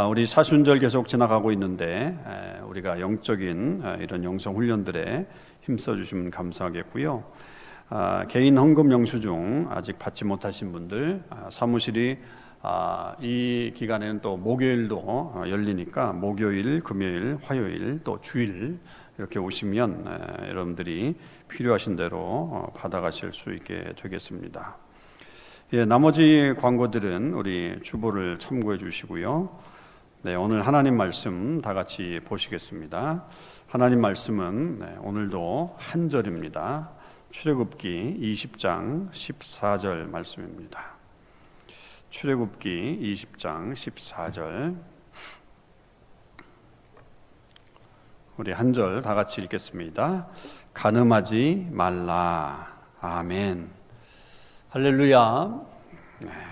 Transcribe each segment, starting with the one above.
아, 우리 사순절 계속 지나가고 있는데 우리가 영적인 이런 영성 훈련들에 힘써 주시면 감사하겠고요. 아, 개인 헌금 영수증 아직 받지 못하신 분들 아, 사무실이 이 기간에는 또 목요일도 열리니까 목요일, 금요일, 화요일 또 주일 이렇게 오시면 여러분들이 필요하신 대로 어, 받아가실 수 있게 되겠습니다. 예, 나머지 광고들은 우리 주보를 참고해 주시고요. 네, 오늘 하나님 말씀 다 같이 보시겠습니다. 하나님 말씀은 네, 오늘도 한 절입니다. 출애굽기 20장 14절 말씀입니다. 출애굽기 20장 14절 우리 한 절 다 같이 읽겠습니다. 간음하지 말라. 아멘. 할렐루야. 네.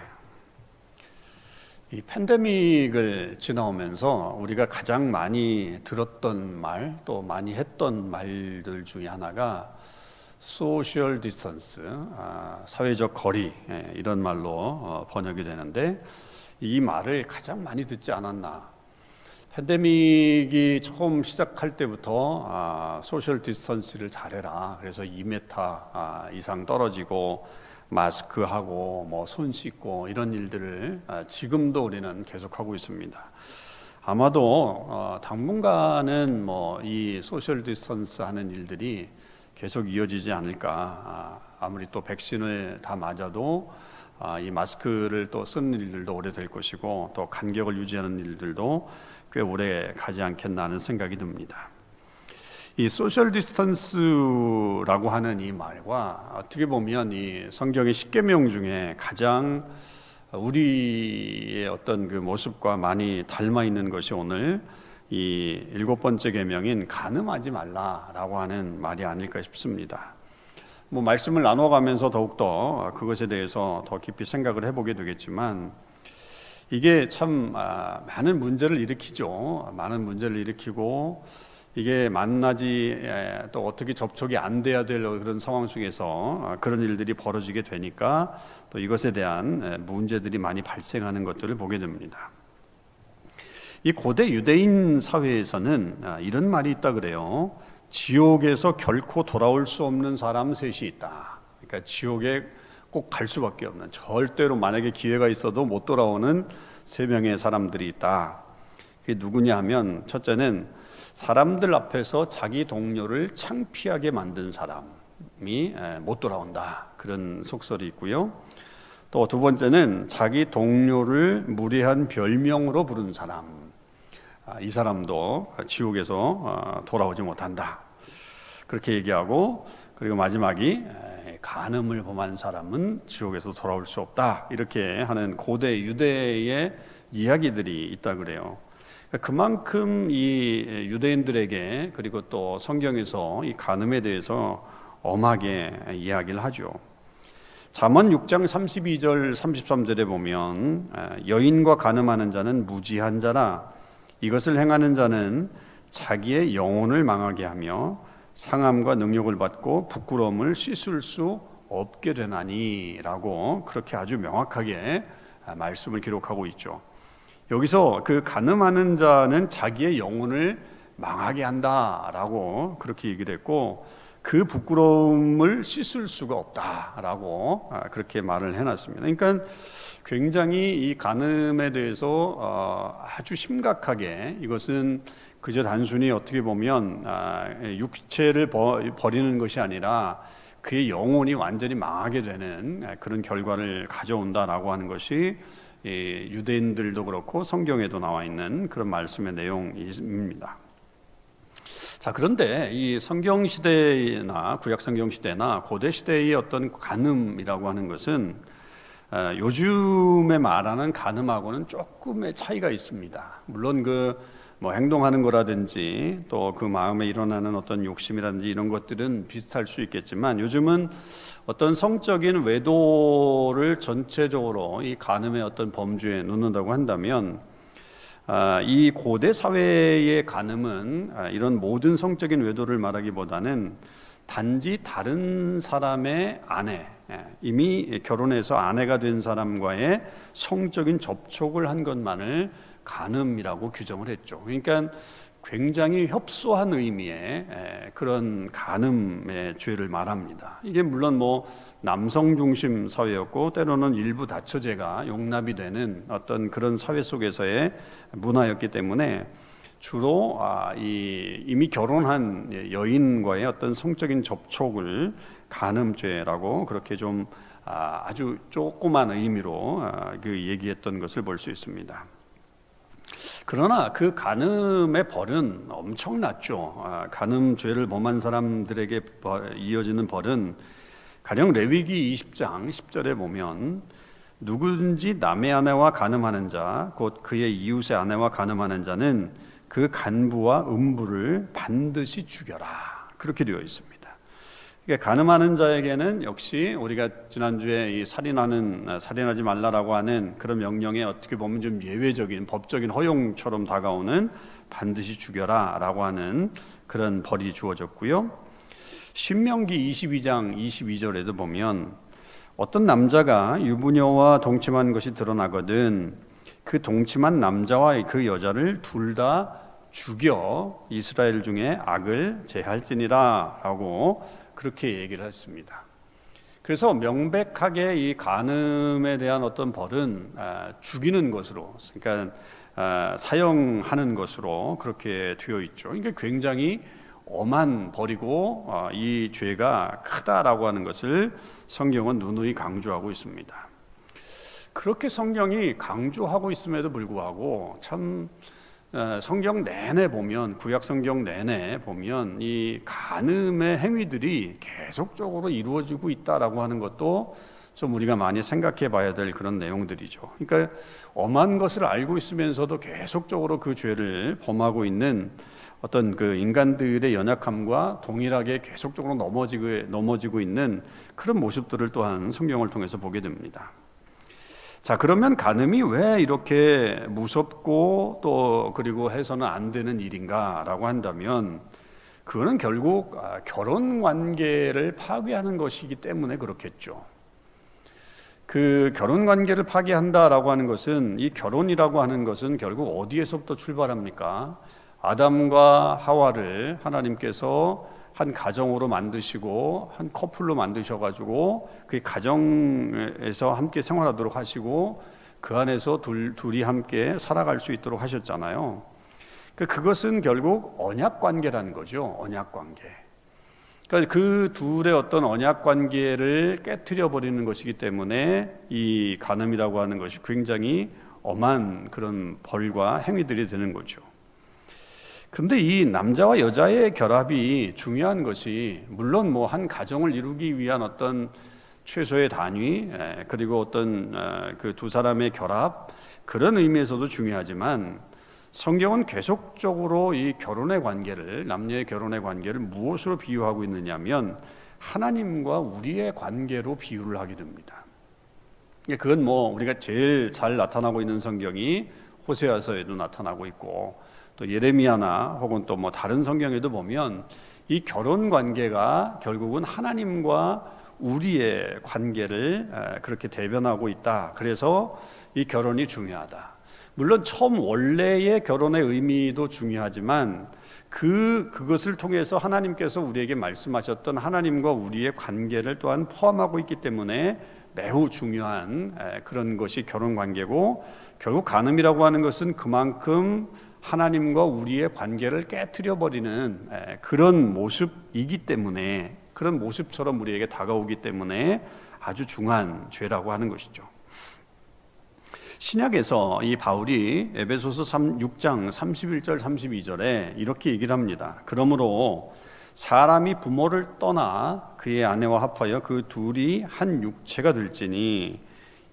이 팬데믹을 지나오면서 우리가 가장 많이 들었던 말, 또 많이 했던 말들 중에 하나가 social distance, 아, 사회적 거리 예, 이런 말로 어, 번역이 되는데 이 말을 가장 많이 듣지 않았나? 팬데믹이 처음 시작할 때부터 아, social distance를 잘해라. 그래서 2m 아, 이상 떨어지고 마스크하고 뭐 손 씻고 이런 일들을 아, 지금도 우리는 계속하고 있습니다. 아마도 어, 당분간은 뭐 이 social distance 하는 일들이 계속 이어지지 않을까. 아, 아무리 또 백신을 다 맞아도 아, 이 마스크를 또 쓰는 일들도 오래 될 것이고 또 간격을 유지하는 일들도 꽤 오래 가지 않겠나 하는 생각이 듭니다. 이 social distance라고 하는 이 말과 어떻게 보면 이 성경의 십계명 중에 가장 우리의 어떤 그 모습과 많이 닮아 있는 것이 오늘 이 일곱 번째 계명인 간음하지 말라라고 하는 말이 아닐까 싶습니다. 뭐 말씀을 나눠가면서 더욱더 그것에 대해서 더 깊이 생각을 해보게 되겠지만 이게 참 아, 많은 문제를 일으키죠. 많은 문제를 일으키고 이게 만나지 또 어떻게 접촉이 안 돼야 될 그런 상황 속에서 아, 그런 일들이 벌어지게 되니까 또 이것에 대한 문제들이 많이 발생하는 것들을 보게 됩니다. 이 고대 유대인 사회에서는 아, 이런 말이 있다 그래요. 지옥에서 결코 돌아올 수 없는 사람 셋이 있다. 그러니까 지옥에 꼭 갈 수밖에 없는 절대로 만약에 기회가 있어도 못 돌아오는 세 명의 사람들이 있다. 그게 누구냐 하면 첫째는 사람들 앞에서 자기 동료를 창피하게 만든 사람이 못 돌아온다. 그런 속설이 있고요. 또 두 번째는 자기 동료를 무례한 별명으로 부른 사람. 아, 이 사람도 지옥에서 어, 돌아오지 못한다. 그렇게 얘기하고 그리고 마지막이 간음을 범한 사람은 지옥에서 돌아올 수 없다. 이렇게 하는 고대 유대의 이야기들이 있다 그래요. 그만큼 이 유대인들에게 그리고 또 성경에서 이 간음에 대해서 엄하게 이야기를 하죠. 잠언 6장 32절 33절에 보면 여인과 간음하는 자는 무지한 자라 이것을 행하는 자는 자기의 영혼을 망하게 하며 상함과 능력을 받고 부끄러움을 씻을 수 없게 되나니라고 그렇게 아주 명확하게 말씀을 기록하고 있죠. 여기서 그 가늠하는 자는 자기의 영혼을 망하게 한다라고 그렇게 얘기를 했고 그 부끄러움을 씻을 수가 없다라고 아, 그렇게 말을 해놨습니다. 그러니까 굉장히 이 간음에 대해서 어, 아주 심각하게 이것은 그저 단순히 어떻게 보면 아, 육체를 버리는 것이 아니라 그의 영혼이 완전히 망하게 되는 그런 결과를 가져온다라고 하는 것이 유대인들도 그렇고 성경에도 나와 있는 그런 말씀의 내용입니다. 자 그런데 이 성경 시대나 구약 성경 시대나 고대 시대의 어떤 간음이라고 하는 것은 어, 요즘에 말하는 간음하고는 조금의 차이가 있습니다. 물론 그 뭐 행동하는 거라든지 또 그 마음에 일어나는 어떤 욕심이라든지 이런 것들은 비슷할 수 있겠지만 요즘은 어떤 성적인 외도를 전체적으로 이 간음의 어떤 범주에 놓는다고 한다면 아, 이 고대 사회의 간음은 아, 이런 모든 성적인 외도를 말하기보다는 단지 다른 사람의 아내 예, 이미 결혼해서 아내가 된 사람과의 성적인 접촉을 한 것만을 간음이라고 규정을 했죠. 그러니까 굉장히 협소한 의미의 그런 간음의 죄를 말합니다. 이게 물론 뭐 남성 중심 사회였고 때로는 일부 다처제가 용납이 되는 어떤 그런 사회 속에서의 문화였기 때문에 주로 아, 이 이미 결혼한 여인과의 어떤 성적인 접촉을 간음죄라고 그렇게 좀 아, 아주 조그만 의미로 아, 그 얘기했던 것을 볼 수 있습니다. 그러나 그 간음의 벌은 엄청났죠. 아, 간음 죄를 범한 사람들에게 이어지는 벌은 가령 레위기 20장 10절에 보면 누구든지 남의 아내와 간음하는 자, 곧 그의 이웃의 아내와 간음하는 자는 그 간부와 음부를 반드시 죽여라. 그렇게 되어 있습니다. 그러니까 가늠하는 자에게는 역시 우리가 지난주에 이 살인하는 아, 살인하지 말라라고 하는 그런 명령에 어떻게 보면 좀 예외적인 법적인 허용처럼 다가오는 반드시 죽여라라고 하는 그런 벌이 주어졌고요. 신명기 22장 22절에도 보면 어떤 남자가 유부녀와 동침한 것이 드러나거든 그 동침한 남자와 그 여자를 둘 다 죽여 이스라엘 중에 악을 제할지니라라고 그렇게 얘기를 했습니다. 그래서 명백하게 이 간음에 대한 어떤 벌은 아, 죽이는 것으로, 그러니까 아, 사형하는 것으로 그렇게 되어 있죠. 그러니까 굉장히 엄한 벌이고 아, 이 죄가 크다라고 하는 것을 성경은 누누이 강조하고 있습니다. 그렇게 성경이 강조하고 있음에도 불구하고 참 어, 성경 내내 보면 구약 성경 내내 보면 이 간음의 행위들이 계속적으로 이루어지고 있다라고 하는 것도 좀 우리가 많이 생각해 봐야 될 그런 내용들이죠. 그러니까 엄한 것을 알고 있으면서도 계속적으로 그 죄를 범하고 있는 어떤 그 인간들의 연약함과 동일하게 계속적으로 넘어지고 넘어지고 있는 그런 모습들을 또한 성경을 통해서 보게 됩니다. 자, 그러면 간음이 왜 이렇게 무섭고 또 그리고 해서는 안 되는 일인가라고 한다면 그거는 결국 아, 결혼 관계를 파괴하는 것이기 때문에 그렇겠죠. 그 결혼 관계를 파괴한다라고 하는 것은 이 결혼이라고 하는 것은 결국 어디에서부터 출발합니까? 아담과 하와를 하나님께서 한 가정으로 만드시고 한 커플로 만드셔 가지고 그 가정에서 함께 생활하도록 하시고 그 안에서 둘, 둘이 함께 살아갈 수 있도록 하셨잖아요. 그 그것은 결국 언약 관계라는 거죠. 언약 관계. 그러니까 그 둘의 어떤 언약 관계를 깨뜨려 버리는 것이기 때문에 이 간음이라고 하는 것이 굉장히 엄한 그런 벌과 행위들이 되는 거죠. 근데 이 남자와 여자의 결합이 중요한 것이 물론 뭐 한 가정을 이루기 위한 어떤 최소의 단위 그리고 어떤 어, 그두 사람의 결합 그런 의미에서도 중요하지만 성경은 계속적으로 이 결혼의 관계를 남녀의 결혼의 관계를 무엇으로 비유하고 있느냐면 하나님과 우리의 관계로 비유를 하게 됩니다. 그건 뭐 우리가 제일 잘 나타나고 있는 성경이 호세아서에도 나타나고 있고 또 예레미야나 혹은 또 뭐 다른 성경에도 보면 이 결혼 관계가 결국은 하나님과 우리의 관계를 그렇게 대변하고 있다. 그래서 이 결혼이 중요하다. 물론 처음 원래의 결혼의 의미도 중요하지만 그 그것을 통해서 하나님께서 우리에게 말씀하셨던 하나님과 우리의 관계를 또한 포함하고 있기 때문에 매우 중요한 그런 것이 결혼 관계고 결국 간음이라고 하는 것은 그만큼 하나님과 우리의 관계를 깨뜨려 버리는 그런 모습이기 때문에 그런 모습처럼 우리에게 다가오기 때문에 아주 중한 죄라고 하는 것이죠. 신약에서 이 바울이 에베소서 3, 6장 31절 32절에 이렇게 얘기를 합니다. 그러므로 사람이 부모를 떠나 그의 아내와 합하여 그 둘이 한 육체가 될지니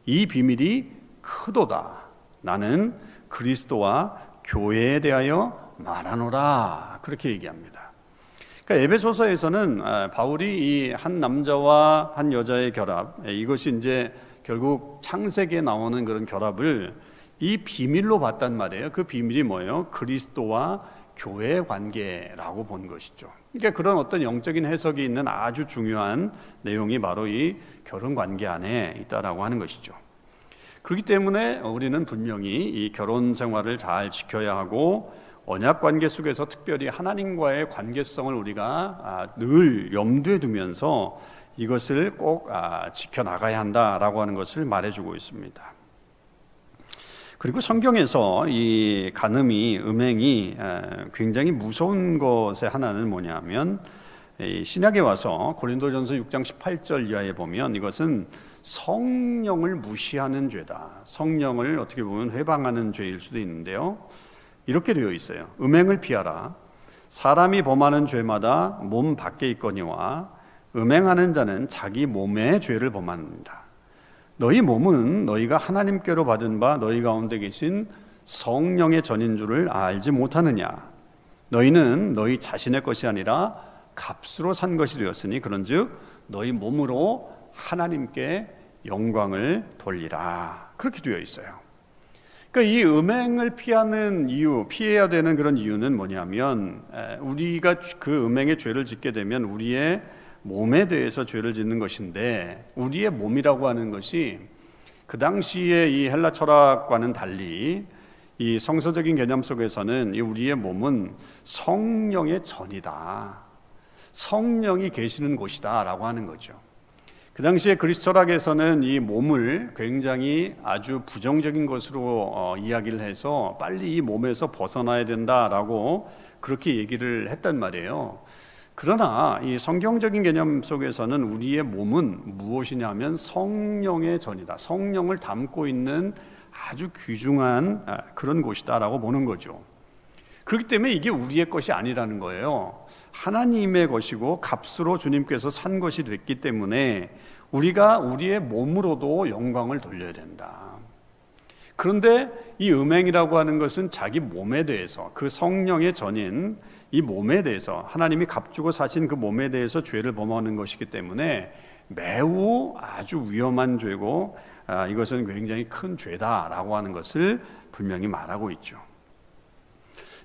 이 비밀이 크도다. 나는 그리스도와 교회에 대하여 말하노라 그렇게 얘기합니다. 그러니까 에베소서에서는 아, 바울이 이 한 남자와 한 여자의 결합 이것이 이제 결국 창세기에 나오는 그런 결합을 이 비밀로 봤단 말이에요. 그 비밀이 뭐예요? 그리스도와 교회 관계라고 본 것이죠. 그러니까 그런 어떤 영적인 해석이 있는 아주 중요한 내용이 바로 이 결혼 관계 안에 있다라고 하는 것이죠. 그렇기 때문에 우리는 분명히 이 결혼 생활을 잘 지켜야 하고 언약 관계 속에서 특별히 하나님과의 관계성을 우리가 아, 늘 염두에 두면서 이것을 꼭 아, 지켜나가야 한다라고 하는 것을 말해주고 있습니다. 그리고 성경에서 이 간음이 음행이 굉장히 무서운 것의 하나는 뭐냐면 신약에 와서 고린도전서 6장 18절 이하에 보면 이것은 성령을 무시하는 죄다. 성령을 어떻게 보면 회방하는 죄일 수도 있는데요. 이렇게 되어 있어요. 음행을 피하라. 사람이 범하는 죄마다 몸 밖에 있거니와 음행하는 자는 자기 몸의 죄를 범한다. 너희 몸은 너희가 하나님께로 받은 바 너희 가운데 계신 성령의 전인 줄을 알지 못하느냐 너희는 너희 자신의 것이 아니라 값으로 산 것이 되었으니 그런즉 너희 몸으로 하나님께 영광을 돌리라 그렇게 되어 있어요. 그러니까 이 음행을 피하는 이유, 피해야 되는 그런 이유는 뭐냐면 우리가 그 음행의 죄를 짓게 되면 우리의 몸에 대해서 죄를 짓는 것인데 우리의 몸이라고 하는 것이 그 당시에 이 헬라 철학과는 달리 이 성서적인 개념 속에서는 이 우리의 몸은 성령의 전이다. 성령이 계시는 곳이다라고 하는 거죠. 그 당시에 그리스 철학에서는 이 몸을 굉장히 아주 부정적인 것으로 어, 이야기를 해서 빨리 이 몸에서 벗어나야 된다라고 그렇게 얘기를 했단 말이에요. 그러나 이 성경적인 개념 속에서는 우리의 몸은 무엇이냐면 성령의 전이다. 성령을 담고 있는 아주 귀중한 아, 그런 곳이다라고 보는 거죠. 그렇기 때문에 이게 우리의 것이 아니라는 거예요. 하나님의 것이고 값으로 주님께서 산 것이 됐기 때문에 우리가 우리의 몸으로도 영광을 돌려야 된다. 그런데 이 음행이라고 하는 것은 자기 몸에 대해서 그 성령의 전인 이 몸에 대해서 하나님이 값주고 사신 그 몸에 대해서 죄를 범하는 것이기 때문에 매우 아주 위험한 죄고 아, 이것은 굉장히 큰 죄다라고 하는 것을 분명히 말하고 있죠.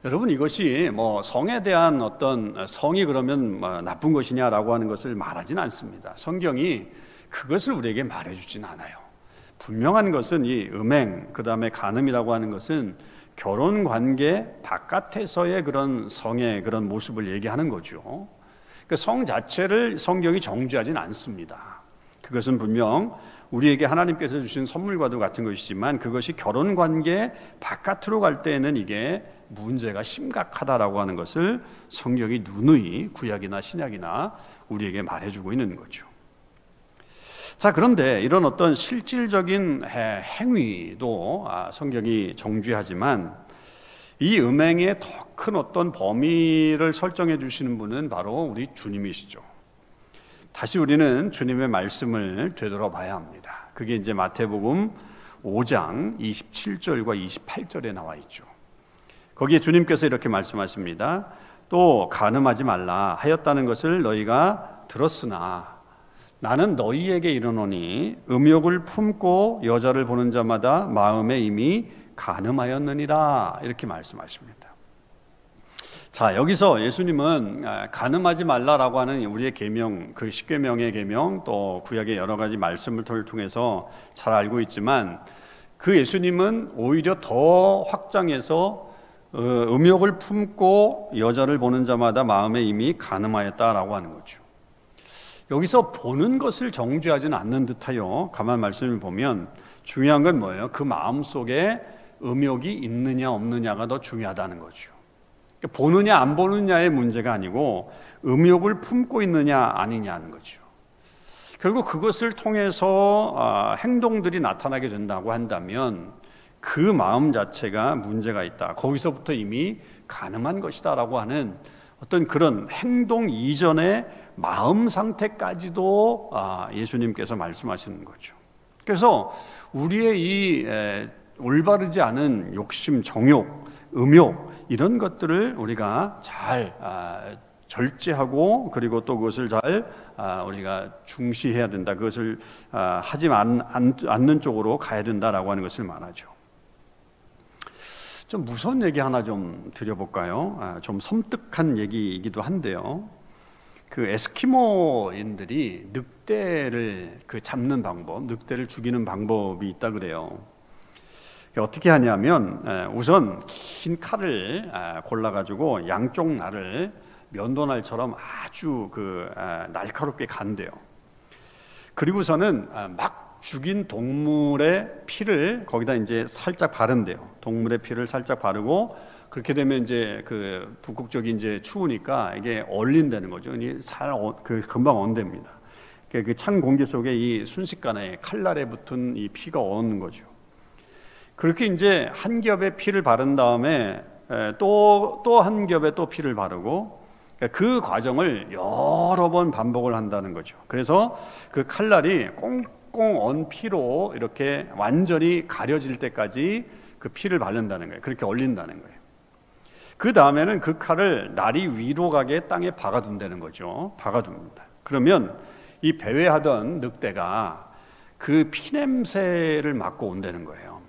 여러분 이것이 뭐 성에 대한 어떤 성이 그러면 뭐 나쁜 것이냐라고 하는 것을 말하지는 않습니다. 성경이 그것을 우리에게 말해주진 않아요. 분명한 것은 이 음행 그 다음에 간음이라고 하는 것은 결혼 관계 바깥에서의 그런 성의 그런 모습을 얘기하는 거죠. 그 성 자체를 성경이 정죄하진 않습니다. 그것은 분명 우리에게 하나님께서 주신 선물과도 같은 것이지만 그것이 결혼 관계 바깥으로 갈 때에는 이게 문제가 심각하다라고 하는 것을 성경이 누누이 구약이나 신약이나 우리에게 말해주고 있는 거죠. 자, 그런데 이런 어떤 실질적인 행위도 아, 성경이 정죄하지만 이 음행의 더 큰 어떤 범위를 설정해 주시는 분은 바로 우리 주님이시죠. 다시 우리는 주님의 말씀을 되돌아봐야 합니다. 그게 이제 마태복음 5장 27절과 28절에 나와 있죠. 거기에 주님께서 이렇게 말씀하십니다. 또 간음하지 말라 하였다는 것을 너희가 들었으나 나는 너희에게 이르노니 음욕을 품고 여자를 보는 자마다 마음에 이미 간음하였느니라 이렇게 말씀하십니다. 자 여기서 예수님은 아, 간음하지 말라라고 하는 우리의 계명 그 십계명의 계명 또 구약의 여러 가지 말씀을 통해서 잘 알고 있지만 그 예수님은 오히려 더 확장해서 어, 음욕을 품고 여자를 보는 자마다 마음에 이미 간음하였다라고 하는 거죠. 여기서 보는 것을 정죄하지는 않는 듯하여 가만 말씀을 보면 중요한 건 뭐예요? 그 마음 속에 음욕이 있느냐 없느냐가 더 중요하다는 거죠. 그러니까 보느냐 안 보느냐의 문제가 아니고 음욕을 품고 있느냐 아니냐는 거죠. 결국 그것을 통해서 아, 행동들이 나타나게 된다고 한다면 그 마음 자체가 문제가 있다. 거기서부터 이미 가능한 것이다라고 하는 어떤 그런 행동 이전의 마음 상태까지도 아, 예수님께서 말씀하시는 거죠. 그래서 우리의 이 올바르지 않은 욕심, 정욕, 음욕 이런 것들을 우리가 잘 아, 절제하고 그리고 또 그것을 잘 아, 우리가 중시해야 된다. 그것을 하지 않는 쪽으로 가야 된다라고 하는 것을 말하죠. 좀 무서운 얘기 하나 좀 드려볼까요? 아, 좀 섬뜩한 얘기이기도 한데요. 그 에스키모인들이 늑대를 그 잡는 방법, 늑대를 죽이는 방법이 있다 그래요. 어떻게 하냐면 우선 긴 칼을 아, 골라가지고 양쪽 날을 면도날처럼 아주 그 날카롭게 간대요. 그리고서는 막 죽인 동물의 피를 거기다 이제 살짝 바른대요. 동물의 피를 살짝 바르고 그렇게 되면 이제 그 북극적인 이제 추우니까 이게 얼린다는 거죠. 살그 금방 언됩니다. 그 찬 공기 속에 이 순식간에 칼날에 붙은 이 피가 얼는 거죠. 그렇게 이제 한 겹의 피를 바른 다음에 또 또 한 겹의 또 피를 바르고 그 과정을 여러 번 반복을 한다는 거죠. 그래서 그 칼날이 꽁 꽁꽁 언 피로 이렇게 완전히 가려질 때까지 그 피를 바른다는 거예요. 그렇게 얼린다는 거예요. 그 다음에는 그 칼을 날이 위로 가게 땅에 박아둔다는 거죠. 박아둡니다. 그러면 이 배회하던 늑대가 그 피냄새를 맡고 온다는 거예요.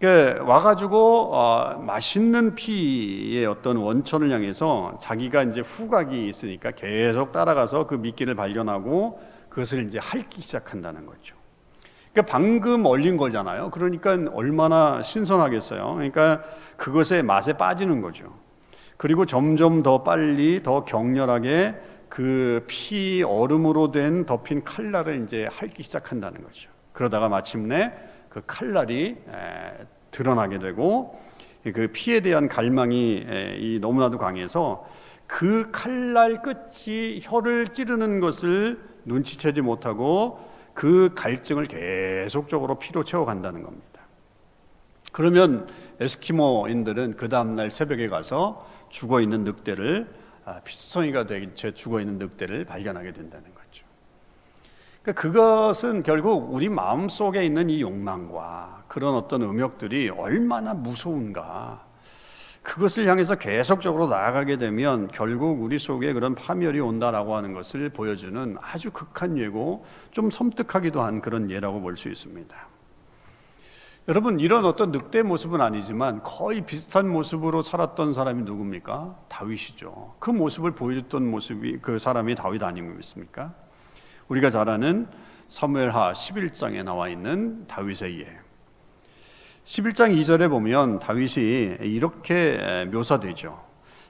그 와가지고 어, 맛있는 피의 어떤 원천을 향해서 자기가 이제 후각이 있으니까 계속 따라가서 그 미끼를 발견하고 그것을 이제 핥기 시작한다는 거죠. 그러니까 방금 얼린 거잖아요. 그러니까 얼마나 신선하겠어요. 그러니까 그것의 맛에 빠지는 거죠. 그리고 점점 더 빨리 더 격렬하게 그 피 얼음으로 된 덮인 칼날을 이제 핥기 시작한다는 거죠. 그러다가 마침내 그 칼날이 드러나게 되고 그 피에 대한 갈망이 너무나도 강해서 그 칼날 끝이 혀를 찌르는 것을 눈치채지 못하고 그 갈증을 계속적으로 피로 채워간다는 겁니다. 그러면 에스키모인들은 그 다음날 새벽에 가서 죽어 있는 늑대를 아, 피투성이가 된 채 죽어 있는 늑대를 발견하게 된다는 거죠. 그러니까 그것은 결국 우리 마음 속에 있는 이 욕망과 그런 어떤 음욕들이 얼마나 무서운가 그것을 향해서 계속적으로 나아가게 되면 결국 우리 속에 그런 파멸이 온다라고 하는 것을 보여주는 아주 극한 예고 좀 섬뜩하기도 한 그런 예라고 볼 수 있습니다. 여러분 이런 어떤 늑대 모습은 아니지만 거의 비슷한 모습으로 살았던 사람이 누굽니까? 다윗이죠. 그 모습을 보여줬던 모습이 그 사람이 다윗 아니겠습니까? 우리가 잘 아는 사무엘하 11장에 나와 있는 다윗의 예. 11장 2절에 보면 다윗이 이렇게 묘사되죠.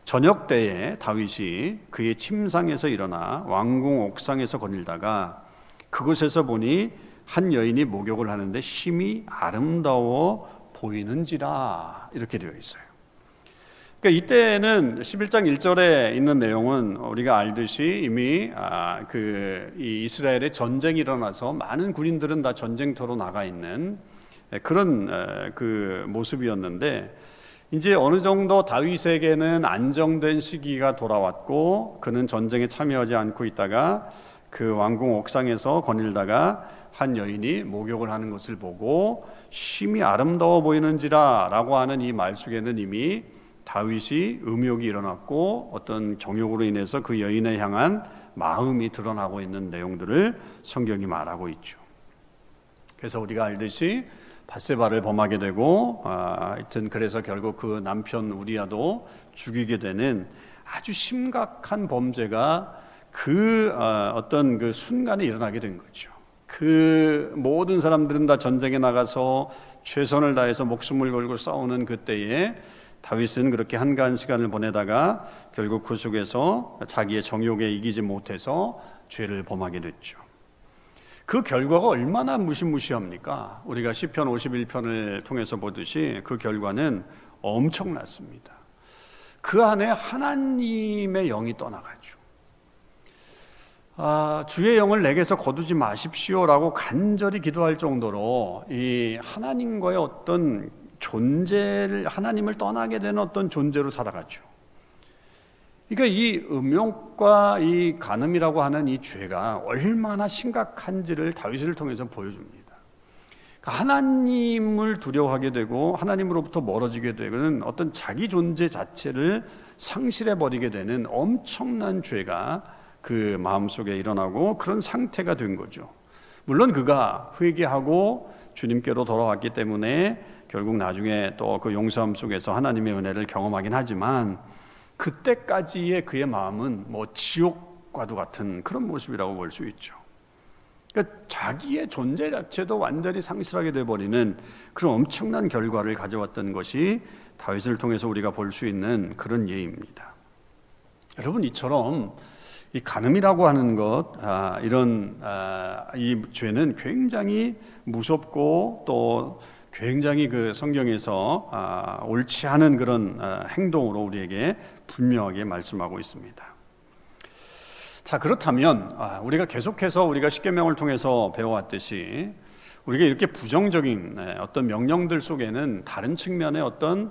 저녁 때에 다윗이 그의 침상에서 일어나 왕궁 옥상에서 거닐다가 그곳에서 보니 한 여인이 목욕을 하는데 심히 아름다워 보이는지라 이렇게 되어 있어요. 그러니까 이때는 11장 1절에 있는 내용은 우리가 알듯이 이미 아, 그 이스라엘의 전쟁이 일어나서 많은 군인들은 다 전쟁터로 나가 있는 예, 그런 그 모습이었는데 이제 어느 정도 다윗에게는 안정된 시기가 돌아왔고 그는 전쟁에 참여하지 않고 있다가 그 왕궁 옥상에서 거닐다가 한 여인이 목욕을 하는 것을 보고 심히 아름다워 보이는지라라고 하는 이 말 속에는 이미 다윗이 음욕이 일어났고 어떤 정욕으로 인해서 그 여인에 향한 마음이 드러나고 있는 내용들을 성경이 말하고 있죠. 그래서 우리가 알듯이 바세바를 범하게 되고 아, 하여튼 그래서 결국 그 남편 우리아도 죽이게 되는 아주 심각한 범죄가 그 아, 어떤 그 순간에 일어나게 된 거죠. 그 모든 사람들은 다 전쟁에 나가서 최선을 다해서 목숨을 걸고 싸우는 그때에 다윗은 그렇게 한가한 시간을 보내다가 결국 그 속에서 자기의 정욕에 이기지 못해서 죄를 범하게 됐죠. 그 결과가 얼마나 무시무시합니까? 우리가 시편 51편을 통해서 보듯이 그 결과는 엄청났습니다. 그 안에 하나님의 영이 떠나가죠. 아, 주의 영을 내게서 거두지 마십시오라고 간절히 기도할 정도로 이 하나님과의 어떤 존재를 하나님을 떠나게 되는 어떤 존재로 살아가죠. 그러니까 이 음욕과 이 간음이라고 하는 이 죄가 얼마나 심각한지를 다윗을 통해서 보여줍니다. 그러니까 하나님을 두려워하게 되고 하나님으로부터 멀어지게 되는 어떤 자기 존재 자체를 상실해 버리게 되는 엄청난 죄가 그 마음속에 일어나고 그런 상태가 된 거죠. 물론 그가 회개하고 주님께로 돌아왔기 때문에 결국 나중에 또 그 용서함 속에서 하나님의 은혜를 경험하긴 하지만 그때까지의 그의 마음은 뭐 지옥과도 같은 그런 모습이라고 볼 수 있죠. 그러니까 자기의 존재 자체도 완전히 상실하게 되어버리는 그런 엄청난 결과를 가져왔던 것이 다윗을 통해서 우리가 볼 수 있는 그런 예입니다. 여러분 이처럼 이 간음이라고 하는 것 아, 이런 아, 이 죄는 굉장히 무섭고 또 굉장히 그 성경에서 아, 옳지 않은 그런 아, 행동으로 우리에게 분명하게 말씀하고 있습니다. 자 그렇다면 아, 우리가 계속해서 우리가 십계명을 통해서 배워왔듯이 우리가 이렇게 부정적인 네, 어떤 명령들 속에는 다른 측면의 어떤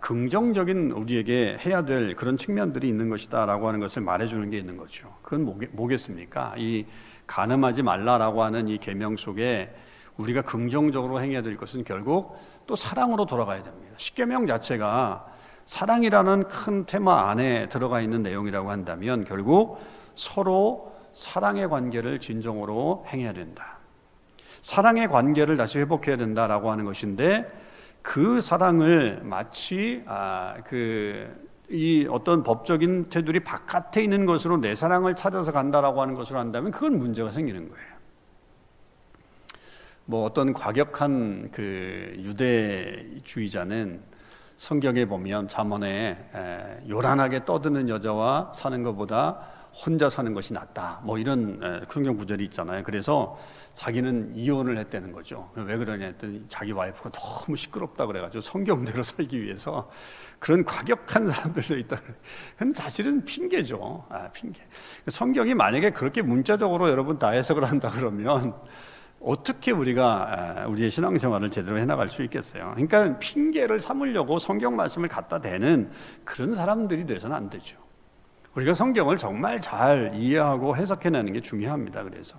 긍정적인 우리에게 해야 될 그런 측면들이 있는 것이다라고 하는 것을 말해주는 게 있는 거죠. 그건 뭐겠습니까? 이 가늠하지 말라라고 하는 이 계명 속에 우리가 긍정적으로 행해야 될 것은 결국 또 사랑으로 돌아가야 됩니다. 십계명 자체가 사랑이라는 큰 테마 안에 들어가 있는 내용이라고 한다면 결국 서로 사랑의 관계를 진정으로 행해야 된다. 사랑의 관계를 다시 회복해야 된다라고 하는 것인데 그 사랑을 마치 아, 그 이 어떤 법적인 테두리 바깥에 있는 것으로 내 사랑을 찾아서 간다라고 하는 것으로 한다면 그건 문제가 생기는 거예요. 뭐 어떤 과격한 그 유대주의자는 성경에 보면 잠언에 요란하게 떠드는 여자와 사는 것보다 혼자 사는 것이 낫다. 뭐 이런 성경 구절이 있잖아요. 그래서 자기는 이혼을 했다는 거죠. 왜 그러냐 했더니 자기 와이프가 너무 시끄럽다 그래가지고 성경대로 살기 위해서 그런 과격한 사람들도 있다. 사실은 핑계죠. 아, 핑계. 성경이 만약에 그렇게 문자적으로 여러분 다 해석을 한다 그러면 어떻게 우리가 우리의 신앙생활을 제대로 해나갈 수 있겠어요? 그러니까 핑계를 삼으려고 성경 말씀을 갖다 대는 그런 사람들이 돼서는 안 되죠. 우리가 성경을 정말 잘 이해하고 해석해내는 게 중요합니다. 그래서.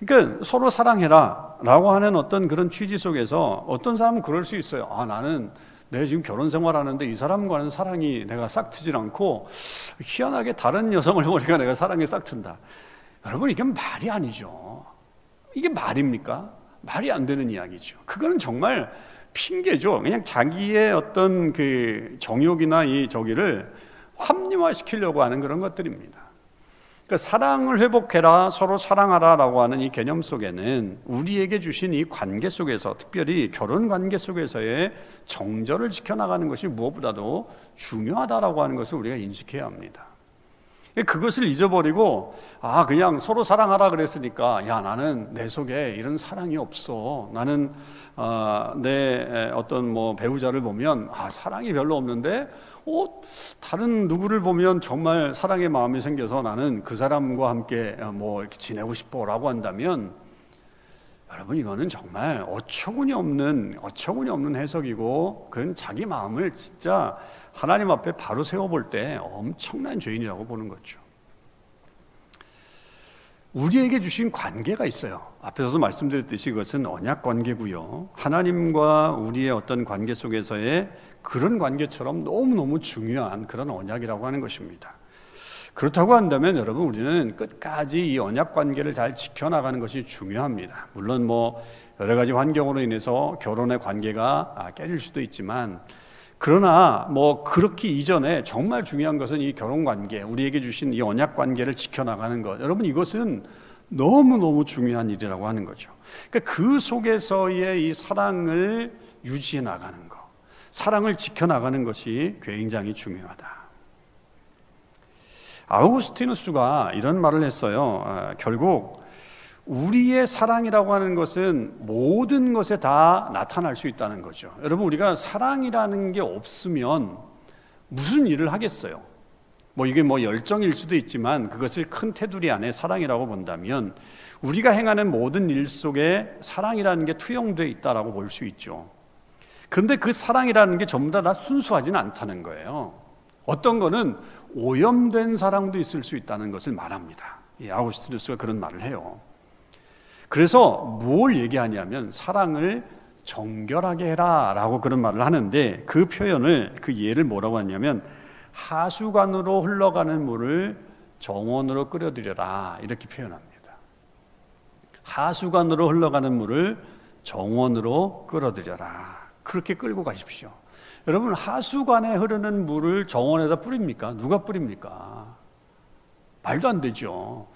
그러니까 서로 사랑해라 라고 하는 어떤 그런 취지 속에서 어떤 사람은 그럴 수 있어요. 아, 나는 내가 지금 결혼 생활하는데 이 사람과는 사랑이 내가 싹 트질 않고 희한하게 다른 여성을 보니까 내가 사랑이 싹 튼다. 여러분, 이게 말이 아니죠. 이게 말입니까? 말이 안 되는 이야기죠. 그거는 정말 핑계죠. 그냥 자기의 어떤 그 정욕이나 이 저기를 합리화시키려고 하는 그런 것들입니다. 그러니까 사랑을 회복해라, 서로 사랑하라라고 하는 이 개념 속에는 우리에게 주신 이 관계 속에서, 특별히 결혼 관계 속에서의 정절을 지켜나가는 것이 무엇보다도 중요하다라고 하는 것을 우리가 인식해야 합니다. 그것을 잊어버리고 아 그냥 서로 사랑하라 그랬으니까 야 나는 내 속에 이런 사랑이 없어. 나는 어, 내 어떤 뭐 배우자를 보면 아 사랑이 별로 없는데 어 다른 누구를 보면 정말 사랑의 마음이 생겨서 나는 그 사람과 함께 어, 뭐 이렇게 지내고 싶어라고 한다면 여러분 이거는 정말 어처구니 없는 어처구니 없는 해석이고 그런 자기 마음을 진짜 하나님 앞에 바로 세워볼 때 엄청난 죄인이라고 보는 거죠. 우리에게 주신 관계가 있어요. 앞에서도 말씀드렸듯이 그것은 언약 관계고요. 하나님과 우리의 어떤 관계 속에서의 그런 관계처럼 너무너무 중요한 그런 언약이라고 하는 것입니다. 그렇다고 한다면 여러분 우리는 끝까지 이 언약 관계를 잘 지켜나가는 것이 중요합니다. 물론 뭐 여러 가지 환경으로 인해서 결혼의 관계가 깨질 수도 있지만 그러나 뭐 그렇기 이전에 정말 중요한 것은 이 결혼 관계, 우리에게 주신 이 언약 관계를 지켜나가는 것. 여러분 이것은 너무너무 중요한 일이라고 하는 거죠. 그러니까 그 속에서의 이 사랑을 유지해 나가는 것, 사랑을 지켜나가는 것이 굉장히 중요하다. 아우구스티누스가 이런 말을 했어요. 아, 결국 우리의 사랑이라고 하는 것은 모든 것에 다 나타날 수 있다는 거죠. 여러분, 우리가 사랑이라는 게 없으면 무슨 일을 하겠어요? 뭐 이게 뭐 열정일 수도 있지만 그것을 큰 테두리 안에 사랑이라고 본다면 우리가 행하는 모든 일 속에 사랑이라는 게 투영되어 있다라고 볼 수 있죠. 그런데 그 사랑이라는 게 전부 다, 다 순수하지는 않다는 거예요. 어떤 거는 오염된 사랑도 있을 수 있다는 것을 말합니다. 아우스티누스가 그런 말을 해요. 그래서 뭘 얘기하냐면 사랑을 정결하게 해라라고 그런 말을 하는데 그 표현을 그 예를 뭐라고 하냐면 하수관으로 흘러가는 물을 정원으로 끓여들여라 이렇게 표현합니다. 하수관으로 흘러가는 물을 정원으로 끌어들여라. 그렇게 끌고 가십시오. 여러분 하수관에 흐르는 물을 정원에다 뿌립니까? 누가 뿌립니까? 말도 안 되죠.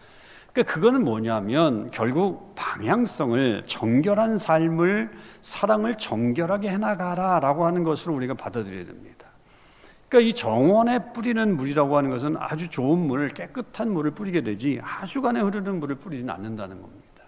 그러니까 그거는 뭐냐면 결국 방향성을 정결한 삶을 사랑을 정결하게 해나가라라고 하는 것으로 우리가 받아들여야 됩니다. 그러니까 이 정원에 뿌리는 물이라고 하는 것은 아주 좋은 물, 깨끗한 물을 뿌리게 되지 하수관에 흐르는 물을 뿌리지는 않는다는 겁니다.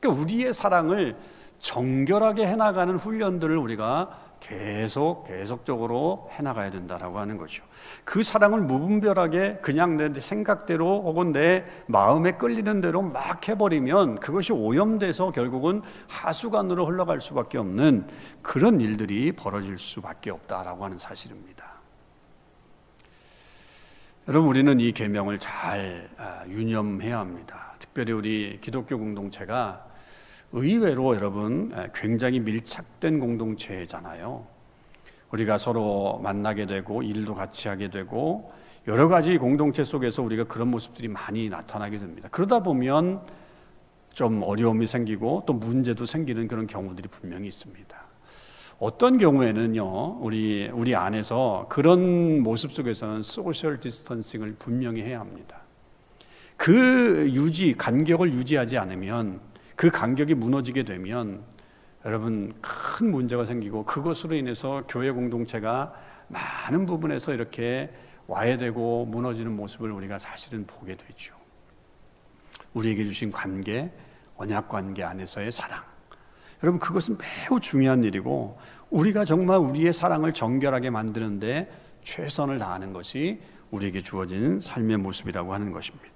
그러니까 우리의 사랑을 정결하게 해나가는 훈련들을 우리가 계속 계속적으로 해나가야 된다라고 하는 거죠. 그 사랑을 무분별하게 그냥 내 생각대로 혹은 내 마음에 끌리는 대로 막 해버리면 그것이 오염돼서 결국은 하수관으로 흘러갈 수밖에 없는 그런 일들이 벌어질 수밖에 없다라고 하는 사실입니다. 여러분 우리는 이 계명을 잘 아, 유념해야 합니다. 특별히 우리 기독교 공동체가 의외로 여러분 굉장히 밀착된 공동체잖아요. 우리가 서로 만나게 되고 일도 같이 하게 되고 여러 가지 공동체 속에서 우리가 그런 모습들이 많이 나타나게 됩니다. 그러다 보면 좀 어려움이 생기고 또 문제도 생기는 그런 경우들이 분명히 있습니다. 어떤 경우에는요, 우리, 우리 안에서 그런 모습 속에서는 social distancing을 분명히 해야 합니다. 그 유지, 간격을 유지하지 않으면 그 간격이 무너지게 되면 여러분 큰 문제가 생기고 그것으로 인해서 교회 공동체가 많은 부분에서 이렇게 와해되고 무너지는 모습을 우리가 사실은 보게 되죠. 우리에게 주신 관계, 언약 관계 안에서의 사랑. 여러분 그것은 매우 중요한 일이고 우리가 정말 우리의 사랑을 정결하게 만드는데 최선을 다하는 것이 우리에게 주어진 삶의 모습이라고 하는 것입니다.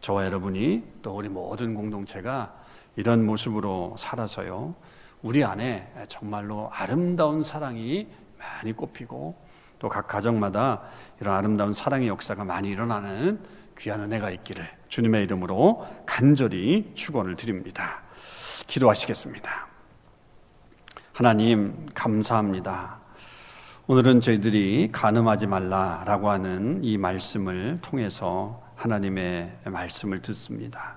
저와 여러분이 또 우리 모든 공동체가 이런 모습으로 살아서요. 우리 안에 정말로 아름다운 사랑이 많이 꼽히고 또 각 가정마다 이런 아름다운 사랑의 역사가 많이 일어나는 귀한 은혜가 있기를 주님의 이름으로 간절히 축원을 드립니다. 기도하시겠습니다. 하나님 감사합니다. 오늘은 저희들이 간음하지 말라라고 하는 이 말씀을 통해서 하나님의 말씀을 듣습니다.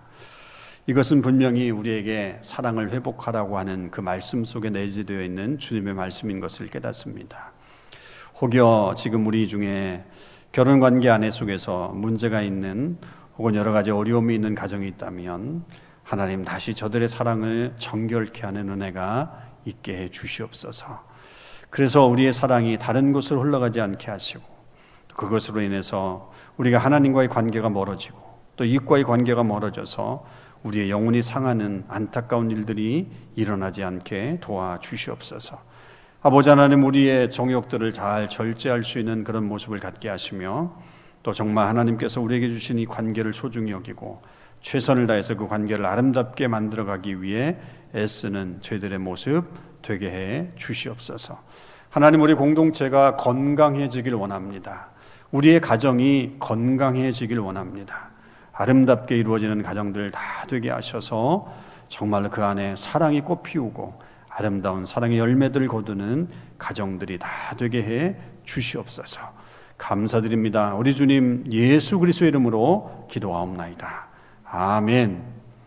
이것은 분명히 우리에게 사랑을 회복하라고 하는 그 말씀 속에 내재되어 있는 주님의 말씀인 것을 깨닫습니다. 혹여 지금 우리 중에 결혼 관계 안에 속에서 문제가 있는 혹은 여러 가지 어려움이 있는 가정이 있다면 하나님 다시 저들의 사랑을 정결케 하는 은혜가 있게 해 주시옵소서. 그래서 우리의 사랑이 다른 곳으로 흘러가지 않게 하시고 그것으로 인해서 우리가 하나님과의 관계가 멀어지고 또 이과의 관계가 멀어져서 우리의 영혼이 상하는 안타까운 일들이 일어나지 않게 도와주시옵소서. 아버지 하나님 우리의 정욕들을 잘 절제할 수 있는 그런 모습을 갖게 하시며 또 정말 하나님께서 우리에게 주신 이 관계를 소중히 여기고 최선을 다해서 그 관계를 아름답게 만들어가기 위해 애쓰는 저희들의 모습 되게 해 주시옵소서. 하나님 우리 공동체가 건강해지길 원합니다. 우리의 가정이 건강해지길 원합니다. 아름답게 이루어지는 가정들 다 되게 하셔서 정말 그 안에 사랑이 꽃피우고 아름다운 사랑의 열매들 거두는 가정들이 다 되게 해 주시옵소서. 감사드립니다. 우리 주님 예수 그리스도의 이름으로 기도하옵나이다. 아멘.